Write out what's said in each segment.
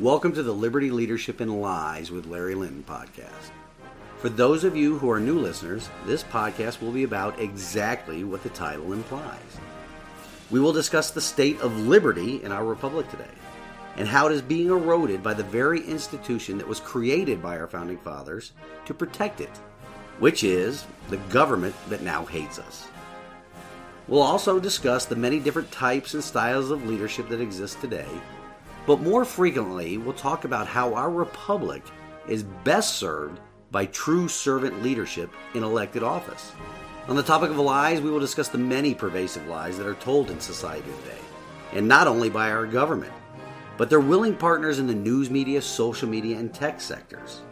Welcome to the Liberty Leadership and Lies with Larry Linton podcast. For those of you who are new listeners, this podcast will be about exactly what the title implies. We will discuss the state of liberty in our republic today and how it is being eroded by the very institution that was created by our founding fathers to protect it, which is the government that now hates us. We'll also discuss the many different types and styles of leadership that exist today but more frequently, we'll talk about how our republic is best served by true servant leadership in elected office. On the topic of lies, we will discuss the many pervasive lies that are told in society today, and not only by our government, but their willing partners in the news media, social media, and tech sectors.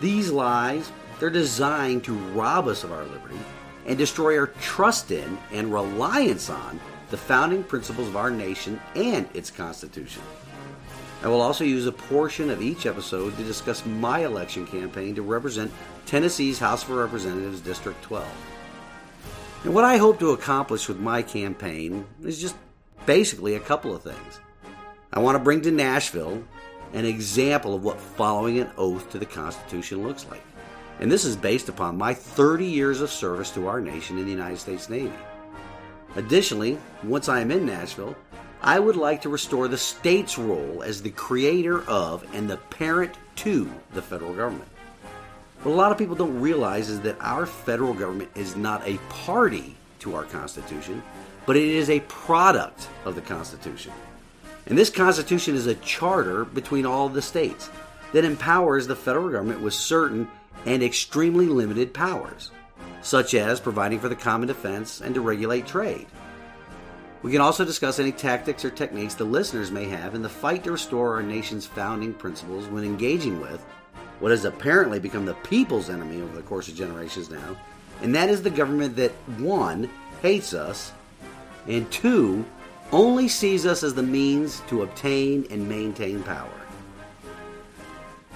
These lies, they're designed to rob us of our liberty and destroy our trust in and reliance on the founding principles of our nation and its Constitution. I will also use a portion of each episode to discuss my election campaign to represent Tennessee's House of Representatives District 12. And what I hope to accomplish with my campaign is just basically a couple of things. I want to bring to Nashville an example of what following an oath to the Constitution looks like. And this is based upon my 30 years of service to our nation in the United States Navy. Additionally, once I am in Nashville, I would like to restore the state's role as the creator of and the parent to the federal government. What a lot of people don't realize is that our federal government is not a party to our Constitution, but it is a product of the Constitution. And this Constitution is a charter between all the states that empowers the federal government with certain and extremely limited powers such as providing for the common defense and to regulate trade. We can also discuss any tactics or techniques the listeners may have in the fight to restore our nation's founding principles when engaging with what has apparently become the people's enemy over the course of generations now, and that is the government that, one, hates us, and two, only sees us as the means to obtain and maintain power.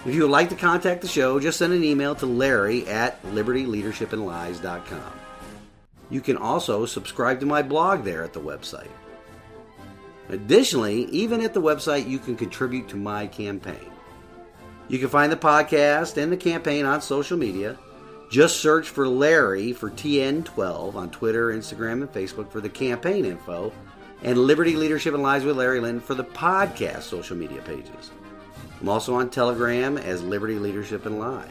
If you would like to contact the show, just send an email to Larry at libertyleadershipandlies.com. You can also subscribe to my blog there at the website. Additionally, even at the website, you can contribute to my campaign. You can find the podcast and the campaign on social media. Just search for Larry for TN12 on Twitter, Instagram, and Facebook for the campaign info, and Liberty Leadership and Lies with Larry Lynn for the podcast social media pages. I'm also on Telegram as Liberty Leadership and Lies.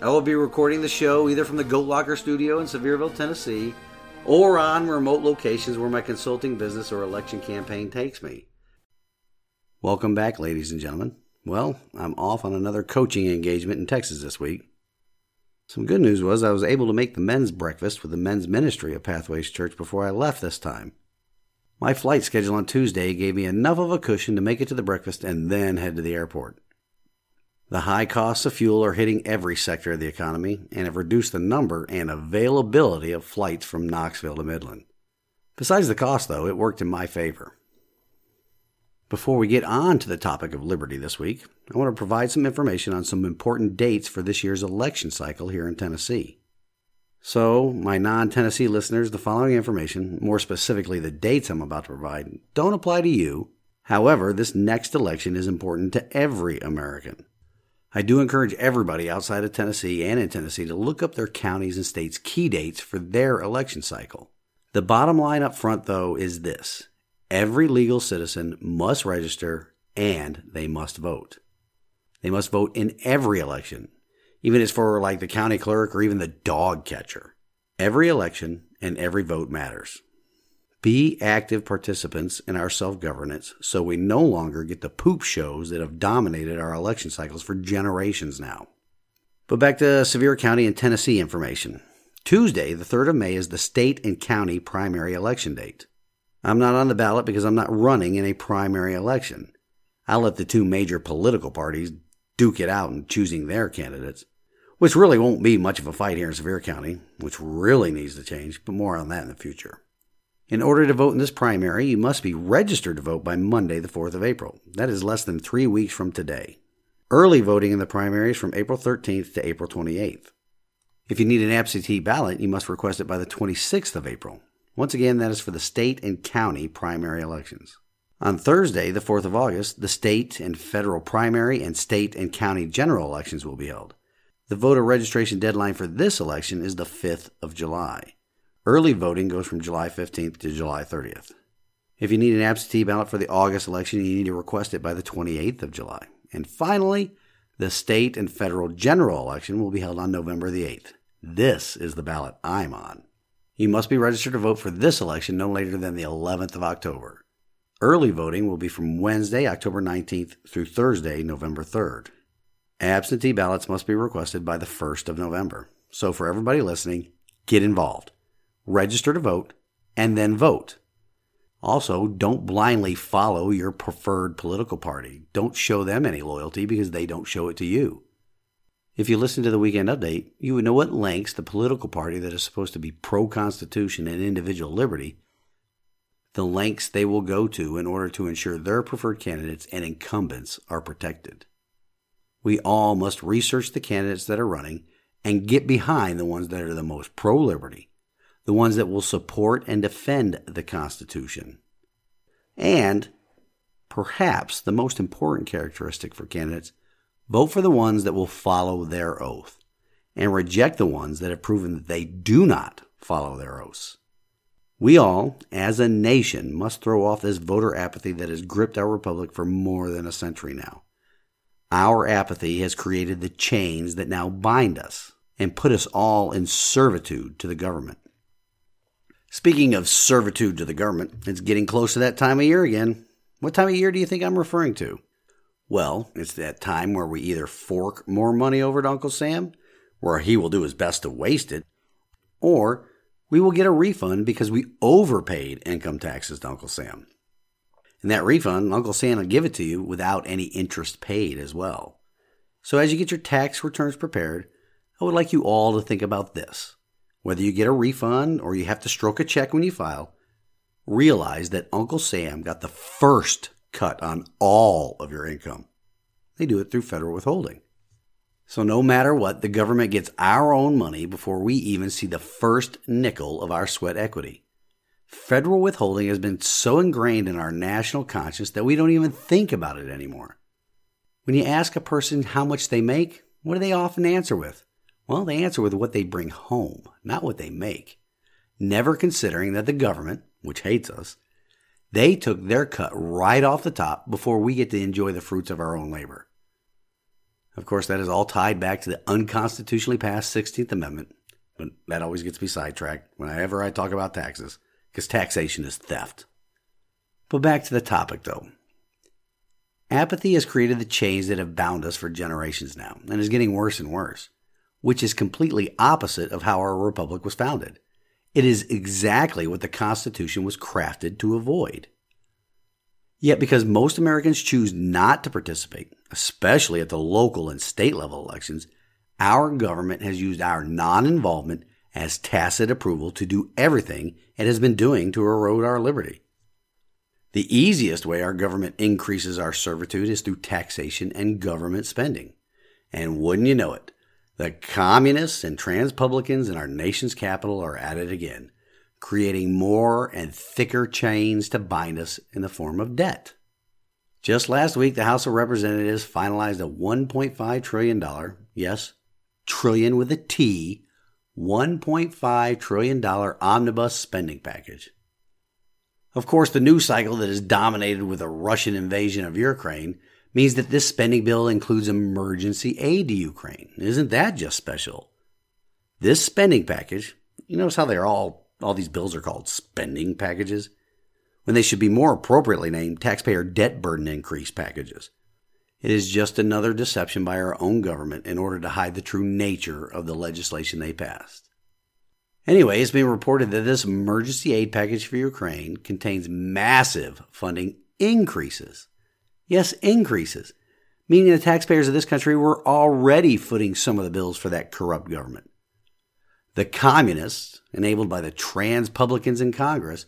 I will be recording the show either from the Goat Locker studio in Sevierville, Tennessee, or on remote locations where my consulting business or election campaign takes me. Welcome back, ladies and gentlemen. Well, I'm off on another coaching engagement in Texas this week. Some good news was I was able to make the men's breakfast with the men's ministry of Pathways Church before I left this time. My flight schedule on Tuesday gave me enough of a cushion to make it to the breakfast and then head to the airport. The high costs of fuel are hitting every sector of the economy and have reduced the number and availability of flights from Knoxville to Midland. Besides the cost, though, it worked in my favor. Before we get on to the topic of liberty this week, I want to provide some information on some important dates for this year's election cycle here in Tennessee. So, my non Tennessee listeners, the following information, more specifically the dates I'm about to provide, don't apply to you. However, this next election is important to every American. I do encourage everybody outside of Tennessee and in Tennessee to look up their counties and states' key dates for their election cycle. The bottom line up front, though, is this every legal citizen must register and they must vote. They must vote in every election, even as for like the county clerk or even the dog catcher. Every election and every vote matters. Be active participants in our self governance so we no longer get the poop shows that have dominated our election cycles for generations now. But back to Sevier County and Tennessee information. Tuesday, the 3rd of May, is the state and county primary election date. I'm not on the ballot because I'm not running in a primary election. I'll let the two major political parties duke it out in choosing their candidates, which really won't be much of a fight here in Sevier County, which really needs to change, but more on that in the future. In order to vote in this primary, you must be registered to vote by Monday, the 4th of April. That is less than three weeks from today. Early voting in the primary is from April 13th to April 28th. If you need an absentee ballot, you must request it by the 26th of April. Once again, that is for the state and county primary elections. On Thursday, the 4th of August, the state and federal primary and state and county general elections will be held. The voter registration deadline for this election is the 5th of July. Early voting goes from July 15th to July 30th. If you need an absentee ballot for the August election, you need to request it by the 28th of July. And finally, the state and federal general election will be held on November the 8th. This is the ballot I'm on. You must be registered to vote for this election no later than the 11th of October. Early voting will be from Wednesday, October 19th through Thursday, November 3rd. Absentee ballots must be requested by the 1st of November. So for everybody listening, get involved. Register to vote and then vote. Also, don't blindly follow your preferred political party. Don't show them any loyalty because they don't show it to you. If you listen to the weekend update, you would know what lengths the political party that is supposed to be pro Constitution and individual liberty the lengths they will go to in order to ensure their preferred candidates and incumbents are protected. We all must research the candidates that are running and get behind the ones that are the most pro liberty, the ones that will support and defend the Constitution. And, perhaps the most important characteristic for candidates, vote for the ones that will follow their oath and reject the ones that have proven that they do not follow their oaths. We all, as a nation, must throw off this voter apathy that has gripped our republic for more than a century now. Our apathy has created the chains that now bind us and put us all in servitude to the government. Speaking of servitude to the government, it's getting close to that time of year again. What time of year do you think I'm referring to? Well, it's that time where we either fork more money over to Uncle Sam, where he will do his best to waste it, or we will get a refund because we overpaid income taxes to Uncle Sam. And that refund, Uncle Sam will give it to you without any interest paid as well. So as you get your tax returns prepared, I would like you all to think about this. Whether you get a refund or you have to stroke a check when you file, realize that Uncle Sam got the first cut on all of your income. They do it through federal withholding. So no matter what, the government gets our own money before we even see the first nickel of our sweat equity. Federal withholding has been so ingrained in our national conscience that we don't even think about it anymore. When you ask a person how much they make, what do they often answer with? Well, they answer with what they bring home, not what they make. Never considering that the government, which hates us, they took their cut right off the top before we get to enjoy the fruits of our own labor. Of course, that is all tied back to the unconstitutionally passed 16th Amendment, but that always gets me sidetracked whenever I talk about taxes, because taxation is theft. But back to the topic, though. Apathy has created the chains that have bound us for generations now, and is getting worse and worse, which is completely opposite of how our republic was founded. It is exactly what the Constitution was crafted to avoid. Yet, because most Americans choose not to participate, especially at the local and state level elections, our government has used our non involvement as tacit approval to do everything it has been doing to erode our liberty. The easiest way our government increases our servitude is through taxation and government spending. And wouldn't you know it, the communists and transpublicans in our nation's capital are at it again creating more and thicker chains to bind us in the form of debt. Just last week, the House of Representatives finalized a $1.5 trillion, yes, trillion with a T, $1.5 trillion omnibus spending package. Of course, the news cycle that is dominated with a Russian invasion of Ukraine means that this spending bill includes emergency aid to Ukraine. Isn't that just special? This spending package, you notice how they're all all these bills are called spending packages, when they should be more appropriately named taxpayer debt burden increase packages. It is just another deception by our own government in order to hide the true nature of the legislation they passed. Anyway, it's been reported that this emergency aid package for Ukraine contains massive funding increases. Yes, increases, meaning the taxpayers of this country were already footing some of the bills for that corrupt government. The communists, enabled by the trans publicans in Congress,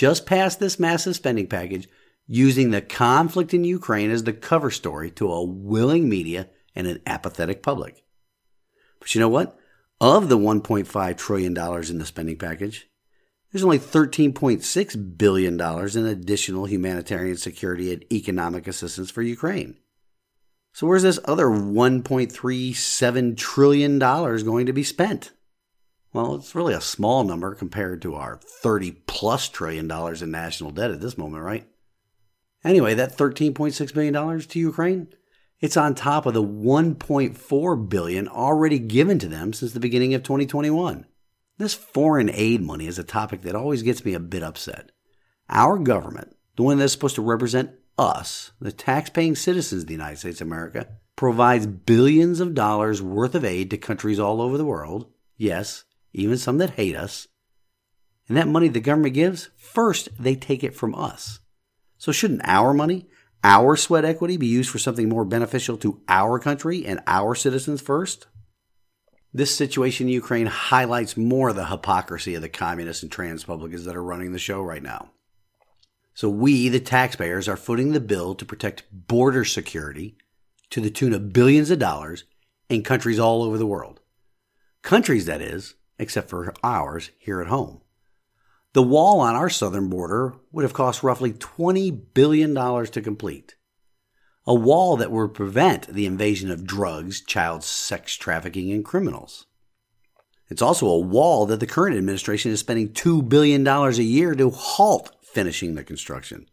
just passed this massive spending package using the conflict in Ukraine as the cover story to a willing media and an apathetic public. But you know what? Of the $1.5 trillion in the spending package, There's only $13.6 billion in additional humanitarian security and economic assistance for Ukraine. So, where's this other $1.37 trillion going to be spent? Well, it's really a small number compared to our 30 plus trillion dollars in national debt at this moment, right? Anyway, that $13.6 billion to Ukraine, it's on top of the 1.4 billion already given to them since the beginning of 2021. This foreign aid money is a topic that always gets me a bit upset. Our government, the one that's supposed to represent us, the tax-paying citizens of the United States of America, provides billions of dollars worth of aid to countries all over the world. Yes, even some that hate us. And that money the government gives, first they take it from us. So shouldn't our money, our sweat equity be used for something more beneficial to our country and our citizens first? This situation in Ukraine highlights more the hypocrisy of the communists and transpublicans that are running the show right now. So we, the taxpayers, are footing the bill to protect border security to the tune of billions of dollars in countries all over the world. Countries, that is, except for ours here at home. The wall on our southern border would have cost roughly $20 billion to complete. A wall that would prevent the invasion of drugs, child sex trafficking, and criminals. It's also a wall that the current administration is spending $2 billion a year to halt finishing the construction.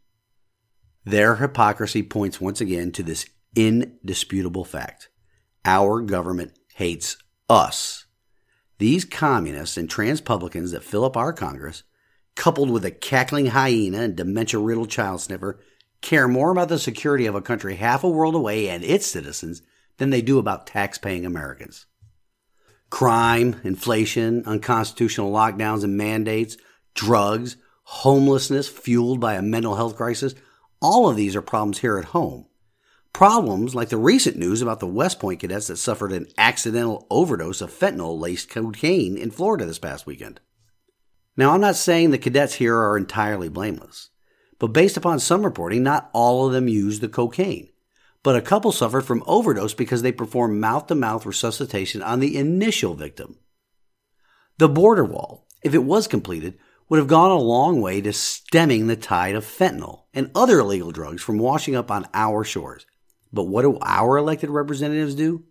Their hypocrisy points once again to this indisputable fact. Our government hates us. These communists and transpublicans that fill up our Congress, coupled with a cackling hyena and dementia riddled child sniffer, care more about the security of a country half a world away and its citizens than they do about tax paying Americans. Crime, inflation, unconstitutional lockdowns and mandates, drugs, homelessness fueled by a mental health crisis, all of these are problems here at home. Problems like the recent news about the West Point cadets that suffered an accidental overdose of fentanyl laced cocaine in Florida this past weekend. Now, I'm not saying the cadets here are entirely blameless, but based upon some reporting, not all of them used the cocaine. But a couple suffered from overdose because they performed mouth to mouth resuscitation on the initial victim. The border wall, if it was completed, would have gone a long way to stemming the tide of fentanyl and other illegal drugs from washing up on our shores. But what do our elected representatives do?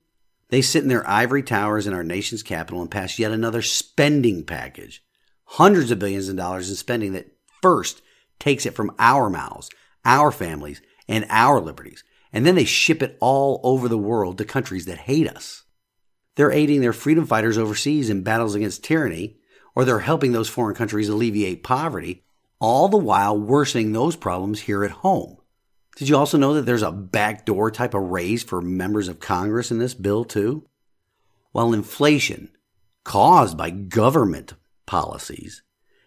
They sit in their ivory towers in our nation's capital and pass yet another spending package. Hundreds of billions of dollars in spending that first takes it from our mouths, our families, and our liberties. And then they ship it all over the world to countries that hate us. They're aiding their freedom fighters overseas in battles against tyranny, or they're helping those foreign countries alleviate poverty, all the while worsening those problems here at home. Did you also know that there's a backdoor type of raise for members of Congress in this bill, too? While inflation, caused by government policies,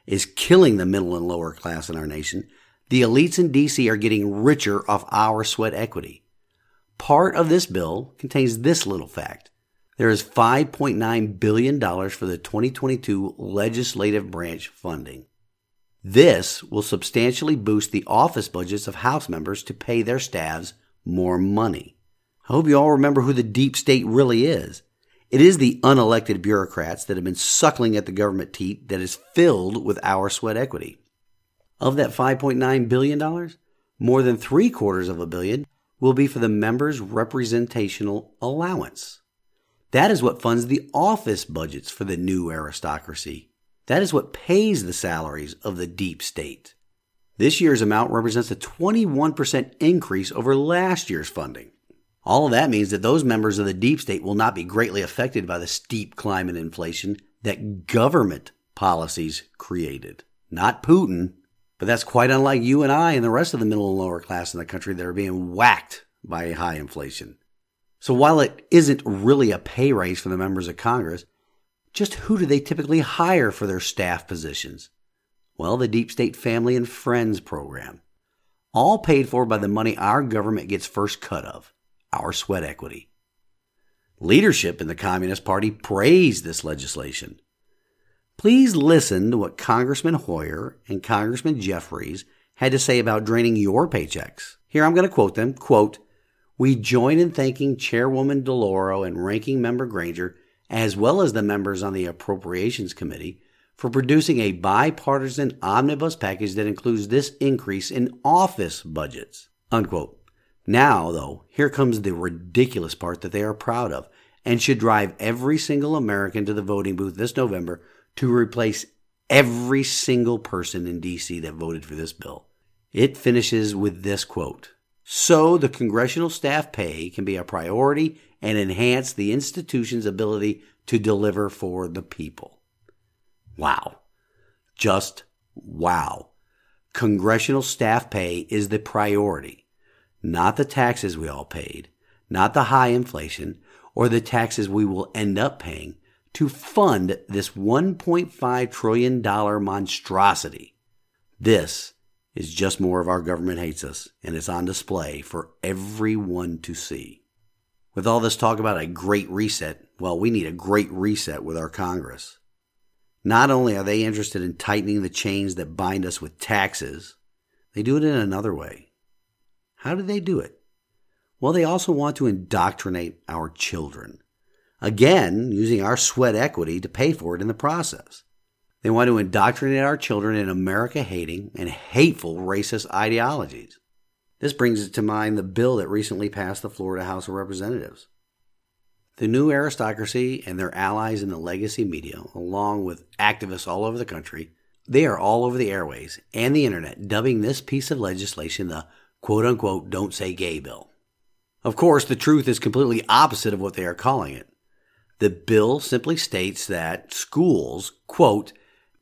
is killing the middle and lower class in our nation, the elites in DC are getting richer off our sweat equity. Part of this bill contains this little fact. There is $5.9 billion for the 2022 legislative branch funding. This will substantially boost the office budgets of House members to pay their staffs more money. I hope you all remember who the deep state really is. It is the unelected bureaucrats that have been suckling at the government teat that is filled with our sweat equity. Of that $5.9 billion, more than three quarters of a billion will be for the members' representational allowance. That is what funds the office budgets for the new aristocracy. That is what pays the salaries of the deep state. This year's amount represents a 21% increase over last year's funding. All of that means that those members of the deep state will not be greatly affected by the steep climate inflation that government policies created. Not Putin, but that's quite unlike you and I and the rest of the middle and lower class in the country that are being whacked by high inflation. So while it isn't really a pay raise for the members of Congress, just who do they typically hire for their staff positions? Well, the Deep State Family and Friends program. All paid for by the money our government gets first cut of, our sweat equity. Leadership in the Communist Party praised this legislation. Please listen to what Congressman Hoyer and Congressman Jeffries had to say about draining your paychecks. Here I'm going to quote them. Quote, we join in thanking Chairwoman DeLauro and Ranking Member Granger as well as the members on the Appropriations Committee, for producing a bipartisan omnibus package that includes this increase in office budgets. Unquote. Now, though, here comes the ridiculous part that they are proud of and should drive every single American to the voting booth this November to replace every single person in D.C. that voted for this bill. It finishes with this quote So the congressional staff pay can be a priority and enhance the institution's ability to deliver for the people. Wow. Just wow. Congressional staff pay is the priority, not the taxes we all paid, not the high inflation, or the taxes we will end up paying to fund this $1.5 trillion monstrosity. This is just more of our government hates us, and it's on display for everyone to see. With all this talk about a great reset, well, we need a great reset with our Congress. Not only are they interested in tightening the chains that bind us with taxes, they do it in another way. How do they do it? Well, they also want to indoctrinate our children. Again, using our sweat equity to pay for it in the process. They want to indoctrinate our children in America hating and hateful racist ideologies. This brings to mind the bill that recently passed the Florida House of Representatives. The new aristocracy and their allies in the legacy media, along with activists all over the country, they are all over the airways and the internet dubbing this piece of legislation the quote unquote don't say gay bill. Of course, the truth is completely opposite of what they are calling it. The bill simply states that schools, quote,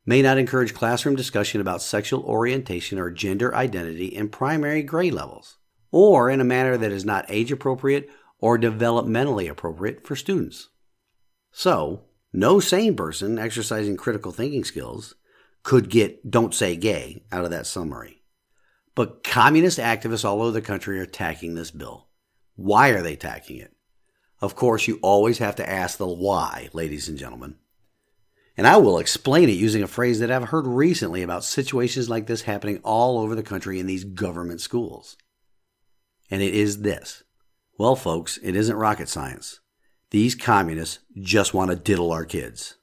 may not encourage classroom discussion about sexual orientation or gender identity in primary grade levels, or in a manner that is not age appropriate or developmentally appropriate for students. So, no sane person exercising critical thinking skills could get don't say gay out of that summary. But communist activists all over the country are attacking this bill. Why are they attacking it? Of course, you always have to ask the why, ladies and gentlemen. And I will explain it using a phrase that I've heard recently about situations like this happening all over the country in these government schools. And it is this well, folks, it isn't rocket science. These communists just want to diddle our kids.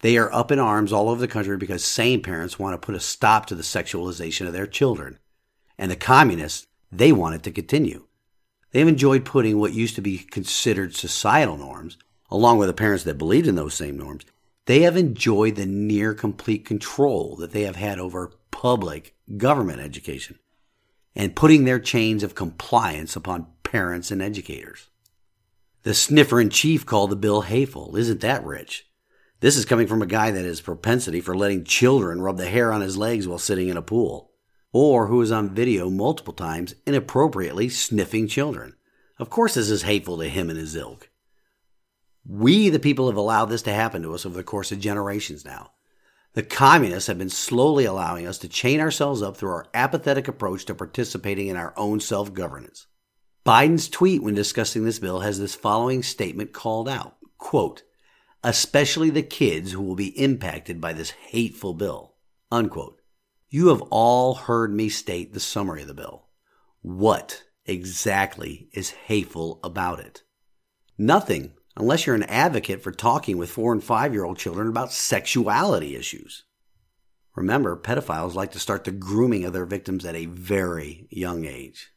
They are up in arms all over the country because sane parents want to put a stop to the sexualization of their children. And the communists, they want it to continue. They've enjoyed putting what used to be considered societal norms, along with the parents that believed in those same norms, they have enjoyed the near complete control that they have had over public government education and putting their chains of compliance upon parents and educators. The sniffer in chief called the bill hateful. Isn't that rich? This is coming from a guy that has propensity for letting children rub the hair on his legs while sitting in a pool, or who is on video multiple times inappropriately sniffing children. Of course, this is hateful to him and his ilk. We, the people, have allowed this to happen to us over the course of generations now. The communists have been slowly allowing us to chain ourselves up through our apathetic approach to participating in our own self governance. Biden's tweet when discussing this bill has this following statement called out quote, especially the kids who will be impacted by this hateful bill. Unquote. You have all heard me state the summary of the bill. What exactly is hateful about it? Nothing unless you're an advocate for talking with four and five year old children about sexuality issues. Remember, pedophiles like to start the grooming of their victims at a very young age.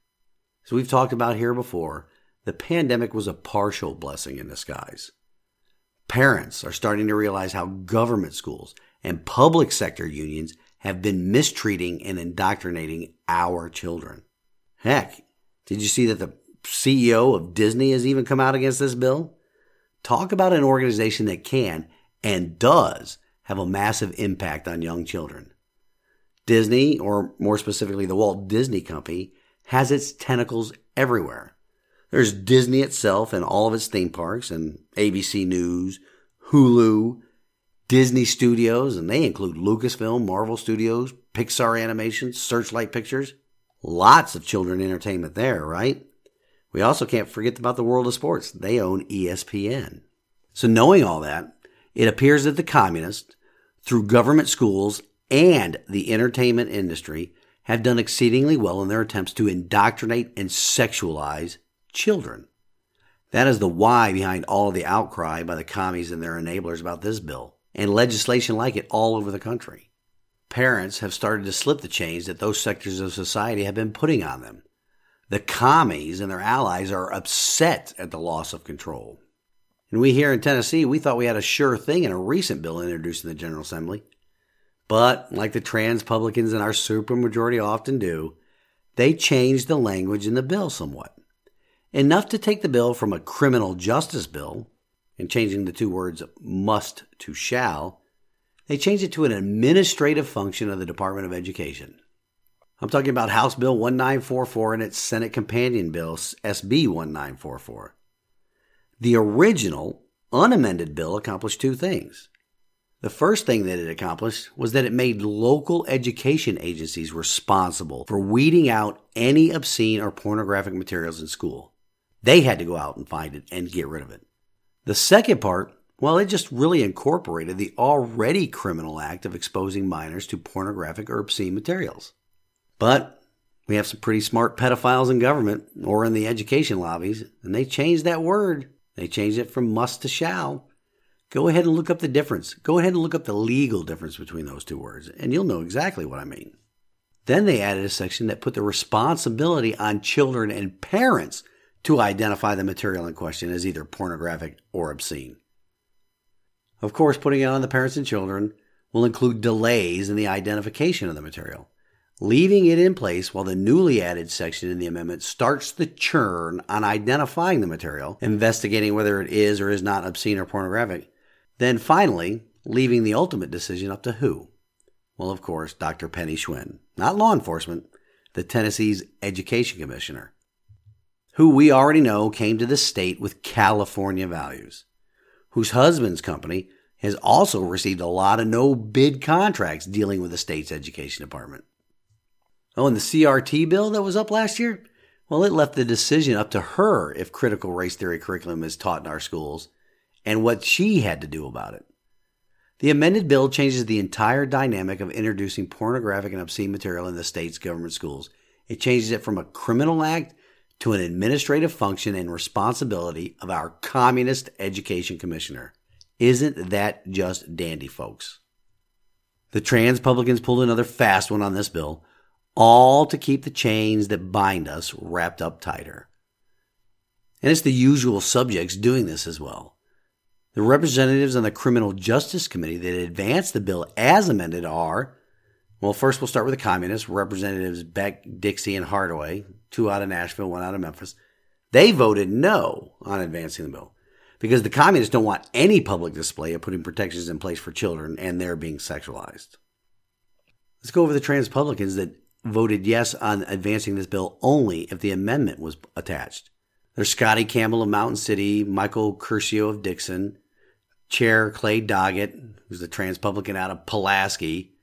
As we've talked about here before, the pandemic was a partial blessing in disguise. Parents are starting to realize how government schools and public sector unions have been mistreating and indoctrinating our children. Heck, did you see that the CEO of Disney has even come out against this bill? Talk about an organization that can and does have a massive impact on young children. Disney, or more specifically the Walt Disney Company, has its tentacles everywhere. There's Disney itself and all of its theme parks, and ABC News, Hulu, Disney Studios, and they include Lucasfilm, Marvel Studios, Pixar Animation, Searchlight Pictures. Lots of children entertainment there, right? We also can't forget about the world of sports. They own ESPN. So, knowing all that, it appears that the communists, through government schools and the entertainment industry, have done exceedingly well in their attempts to indoctrinate and sexualize children. That is the why behind all of the outcry by the commies and their enablers about this bill. and legislation like it all over the country. Parents have started to slip the chains that those sectors of society have been putting on them. The commies and their allies are upset at the loss of control. And we here in Tennessee, we thought we had a sure thing in a recent bill introduced in the General Assembly. But, like the trans publicans in our supermajority often do, they changed the language in the bill somewhat. Enough to take the bill from a criminal justice bill, and changing the two words must to shall, they changed it to an administrative function of the Department of Education. I'm talking about House Bill 1944 and its Senate companion bill, SB 1944. The original, unamended bill accomplished two things. The first thing that it accomplished was that it made local education agencies responsible for weeding out any obscene or pornographic materials in school. They had to go out and find it and get rid of it. The second part, well, it just really incorporated the already criminal act of exposing minors to pornographic or obscene materials. But we have some pretty smart pedophiles in government or in the education lobbies, and they changed that word. They changed it from must to shall. Go ahead and look up the difference. Go ahead and look up the legal difference between those two words, and you'll know exactly what I mean. Then they added a section that put the responsibility on children and parents to identify the material in question as either pornographic or obscene. Of course, putting it on the parents and children will include delays in the identification of the material, leaving it in place while the newly added section in the amendment starts the churn on identifying the material, investigating whether it is or is not obscene or pornographic, then finally, leaving the ultimate decision up to who? Well, of course, Dr. Penny Schwinn, not law enforcement, the Tennessee's Education Commissioner, who we already know came to the state with California values, whose husband's company has also received a lot of no bid contracts dealing with the state's education department. Oh, and the CRT bill that was up last year? Well, it left the decision up to her if critical race theory curriculum is taught in our schools and what she had to do about it. The amended bill changes the entire dynamic of introducing pornographic and obscene material in the state's government schools. It changes it from a criminal act to an administrative function and responsibility of our communist education commissioner. Isn't that just dandy, folks? The trans publicans pulled another fast one on this bill, all to keep the chains that bind us wrapped up tighter. And it's the usual subjects doing this as well. The representatives on the Criminal Justice Committee that advanced the bill as amended are well, first we'll start with the communists, Representatives Beck, Dixie, and Hardaway, two out of Nashville, one out of Memphis. They voted no on advancing the bill because the communists don't want any public display of putting protections in place for children and their being sexualized. Let's go over the trans Republicans that voted yes on advancing this bill only if the amendment was attached. There's Scotty Campbell of Mountain City, Michael Curcio of Dickson, Chair Clay Doggett, who's the Transpublican out of Pulaski,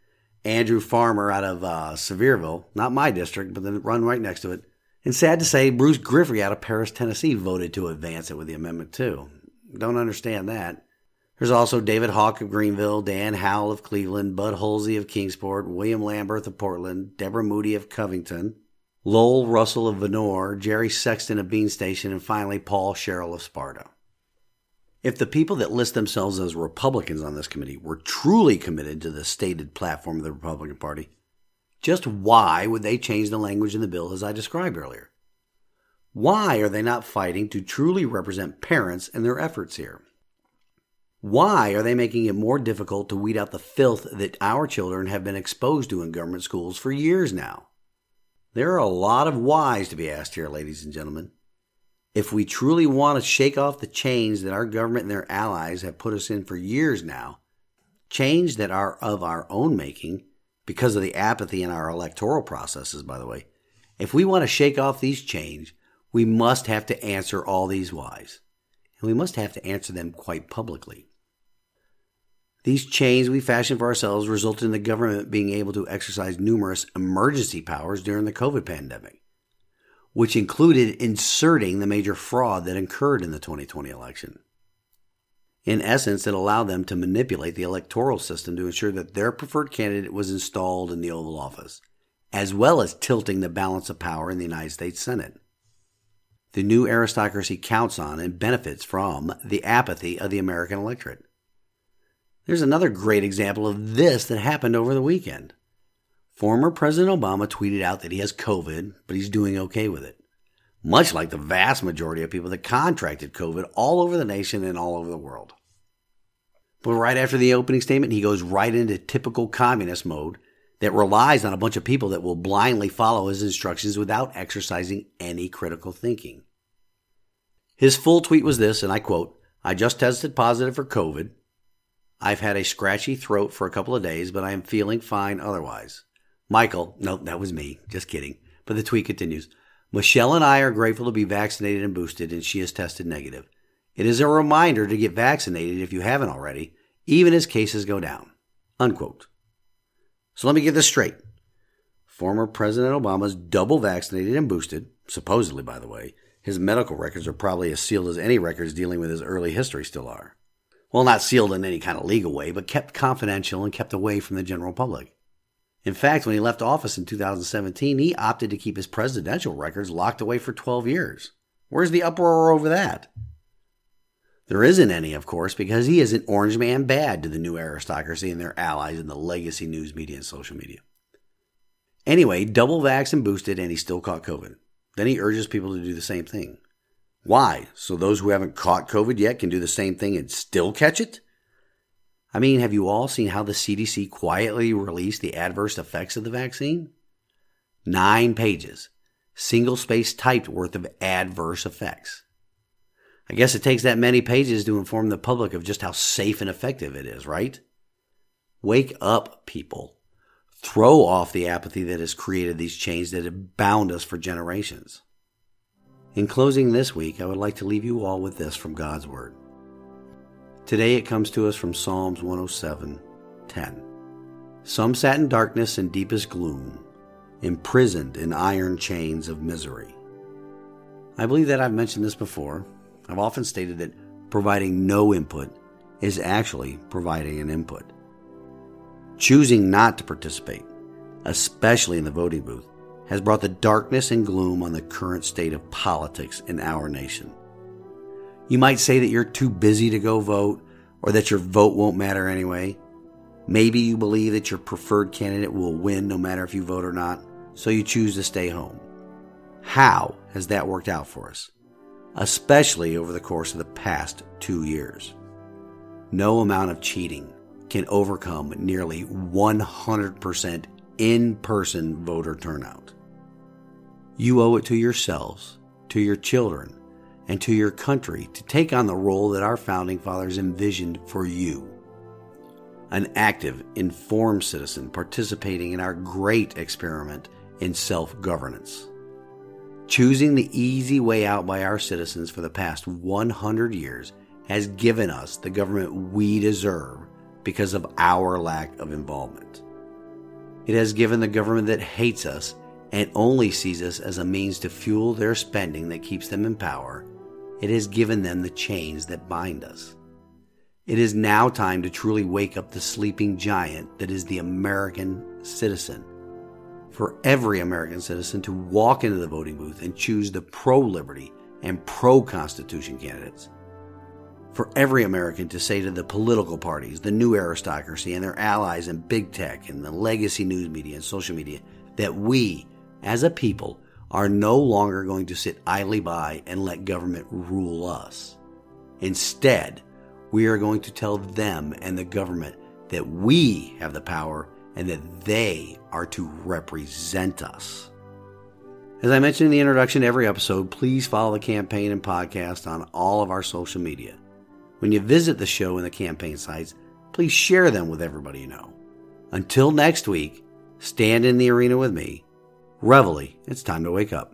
Andrew Farmer out of uh, Sevierville, not my district, but then run right next to it. And sad to say, Bruce Griffey out of Paris, Tennessee voted to advance it with the amendment too. Don't understand that. There's also David Hawk of Greeneville, Dan Howell of Cleveland, Bud Hulsey of Kingsport, William Lambert of Portland, Debra Moody of Covington, Lowell Russell of Vonore, Jerry Sexton of Bean Station, and finally Paul Sherrell of Sparta. If the people that list themselves as Republicans on this committee were truly committed to the stated platform of the Republican Party, just why would they change the language in the bill as I described earlier? Why are they not fighting to truly represent parents in their efforts here? Why are they making it more difficult to weed out the filth that our children have been exposed to in government schools for years now? There are a lot of whys to be asked here, ladies and gentlemen. If we truly want to shake off the chains that our government and their allies have put us in for years now, chains that are of our own making because of the apathy in our electoral processes, by the way, if we want to shake off these chains, we must have to answer all these whys. And we must have to answer them quite publicly. These chains we fashioned for ourselves resulted in the government being able to exercise numerous emergency powers during the COVID pandemic which included inserting the major fraud that occurred in the 2020 election. In essence, it allowed them to manipulate the electoral system to ensure that their preferred candidate was installed in the Oval Office, as well as tilting the balance of power in the United States Senate. The new aristocracy counts on and benefits from the apathy of the American electorate. There's another great example of this that happened over the weekend. Former President Obama tweeted out that he has COVID, but he's doing okay with it. Much like the vast majority of people that contracted COVID all over the nation and all over the world. But right after the opening statement, he goes right into typical communist mode that relies on a bunch of people that will blindly follow his instructions without exercising any critical thinking. His full tweet was this, and I quote, I just tested positive for COVID. I've had a scratchy throat for a couple of days, but I am feeling fine otherwise. Michael, no, that was me, just kidding. But the tweet continues Michelle and I are grateful to be vaccinated and boosted, and she has tested negative. It is a reminder to get vaccinated if you haven't already, even as cases go down. Unquote. So let me get this straight. Former President Obama's double vaccinated and boosted, supposedly, by the way. His medical records are probably as sealed as any records dealing with his early history still are. Well, not sealed in any kind of legal way, but kept confidential and kept away from the general public. In fact, when he left office in 2017, he opted to keep his presidential records locked away for 12 years. Where's the uproar over that? There isn't any, of course, because he is an orange man bad to the new aristocracy and their allies in the legacy news media and social media. Anyway, double vax and boosted, and he still caught COVID. Then he urges people to do the same thing. Why? So those who haven't caught COVID yet can do the same thing and still catch it? I mean, have you all seen how the CDC quietly released the adverse effects of the vaccine? Nine pages, single space typed worth of adverse effects. I guess it takes that many pages to inform the public of just how safe and effective it is, right? Wake up, people. Throw off the apathy that has created these chains that have bound us for generations. In closing this week, I would like to leave you all with this from God's Word. Today it comes to us from Psalms 107 10. Some sat in darkness and deepest gloom, imprisoned in iron chains of misery. I believe that I've mentioned this before, I've often stated that providing no input is actually providing an input. Choosing not to participate, especially in the voting booth, has brought the darkness and gloom on the current state of politics in our nation. You might say that you're too busy to go vote or that your vote won't matter anyway. Maybe you believe that your preferred candidate will win no matter if you vote or not, so you choose to stay home. How has that worked out for us? especially over the course of the past two years. No amount of cheating can overcome nearly 100% in person voter turnout. You owe it to yourselves, to your children, and to your country to take on the role that our founding fathers envisioned for you. An active, informed citizen participating in our great experiment in self governance. Choosing the easy way out by our citizens for the past 100 years has given us the government we deserve because of our lack of involvement. It has given the government that hates us and only sees us as a means to fuel their spending that keeps them in power. It has given them the chains that bind us. It is now time to truly wake up the sleeping giant that is the American citizen for every American citizen to walk into the voting booth and choose the pro liberty and pro Constitution candidates. For every American to say to the political parties, the new aristocracy, and their allies in big tech and the legacy news media and social media that we, as a people, are no longer going to sit idly by and let government rule us. Instead, we are going to tell them and the government that we have the power and that they are to represent us. As I mentioned in the introduction to every episode, please follow the campaign and podcast on all of our social media. When you visit the show and the campaign sites, please share them with everybody you know. Until next week, stand in the arena with me. Reveille, it's time to wake up.